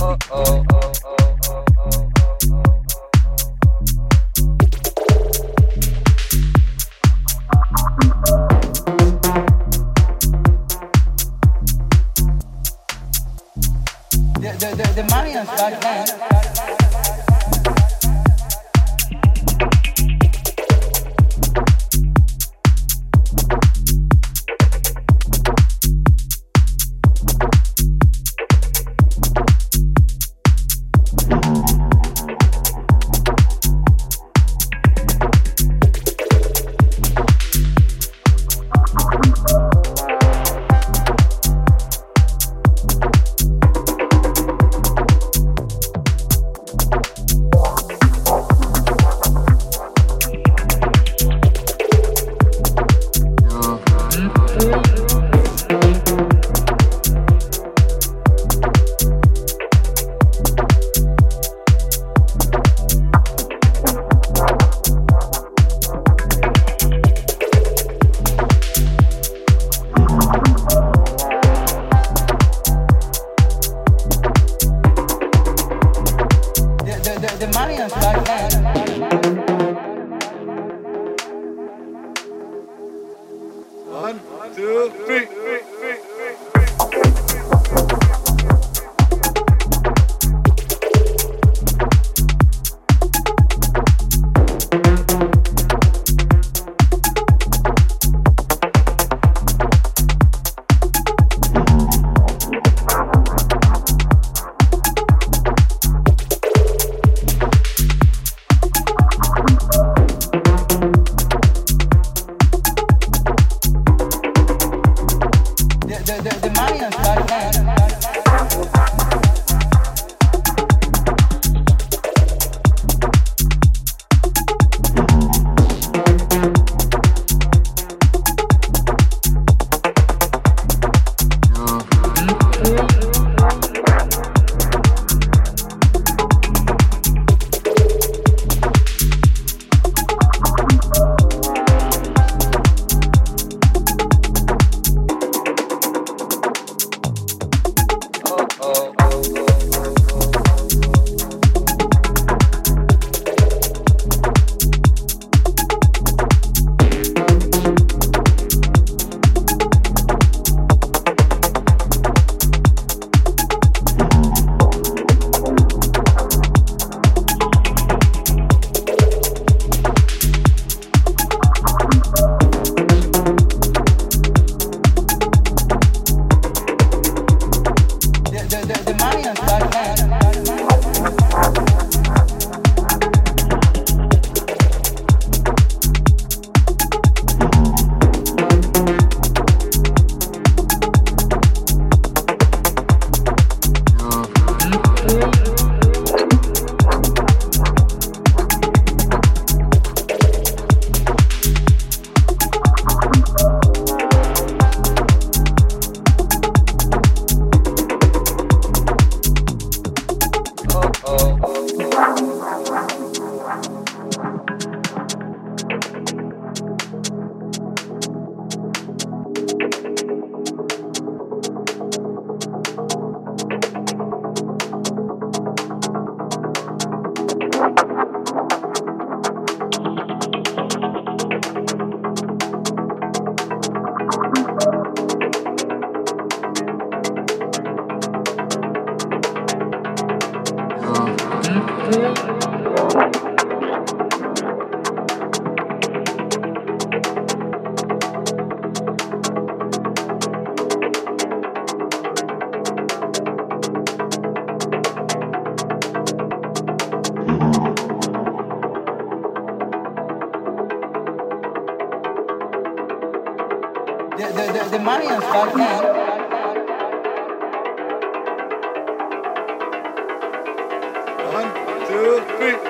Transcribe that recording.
the, the, the Mayans back then the Marians back then. The, the, the money is back now. happy.